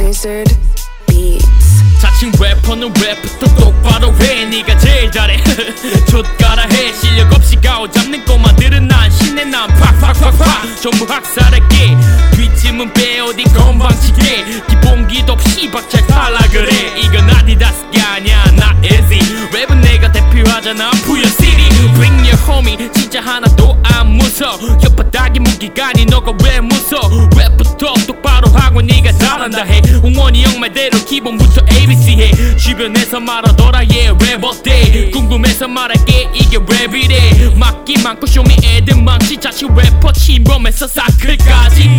Wizard Beats. 자칭 래퍼는 랩부터 똑바로 해. 니가 제일 잘해. 좆가라 해. 실력 없이 가오 잡는 꼬마들은 난 신내 난 팍팍팍팍. 전부 학살할게. 뒷짐은 빼. 어디 건방지게. 기본기도 없이 박잘 달라 그래. 이건 아디다스가 아냐 나 에지. 랩은 내가 대표하잖아. 부여 시리 Bring your homie. 진짜 하나도 안 무서워. 혓바닥이 무기가니 너가 왜 무서워? 랩부터 똑바로 하고 네가 잘한다 해. 홍원이 형 말대로 기본부터 ABC 해. 주변에서 말하더라 yeah 랩 어때? 궁금해서 말할게 이게 랩이래. 막기 많고 쇼미 애들 망치 자취 래퍼 침범해서 사클까지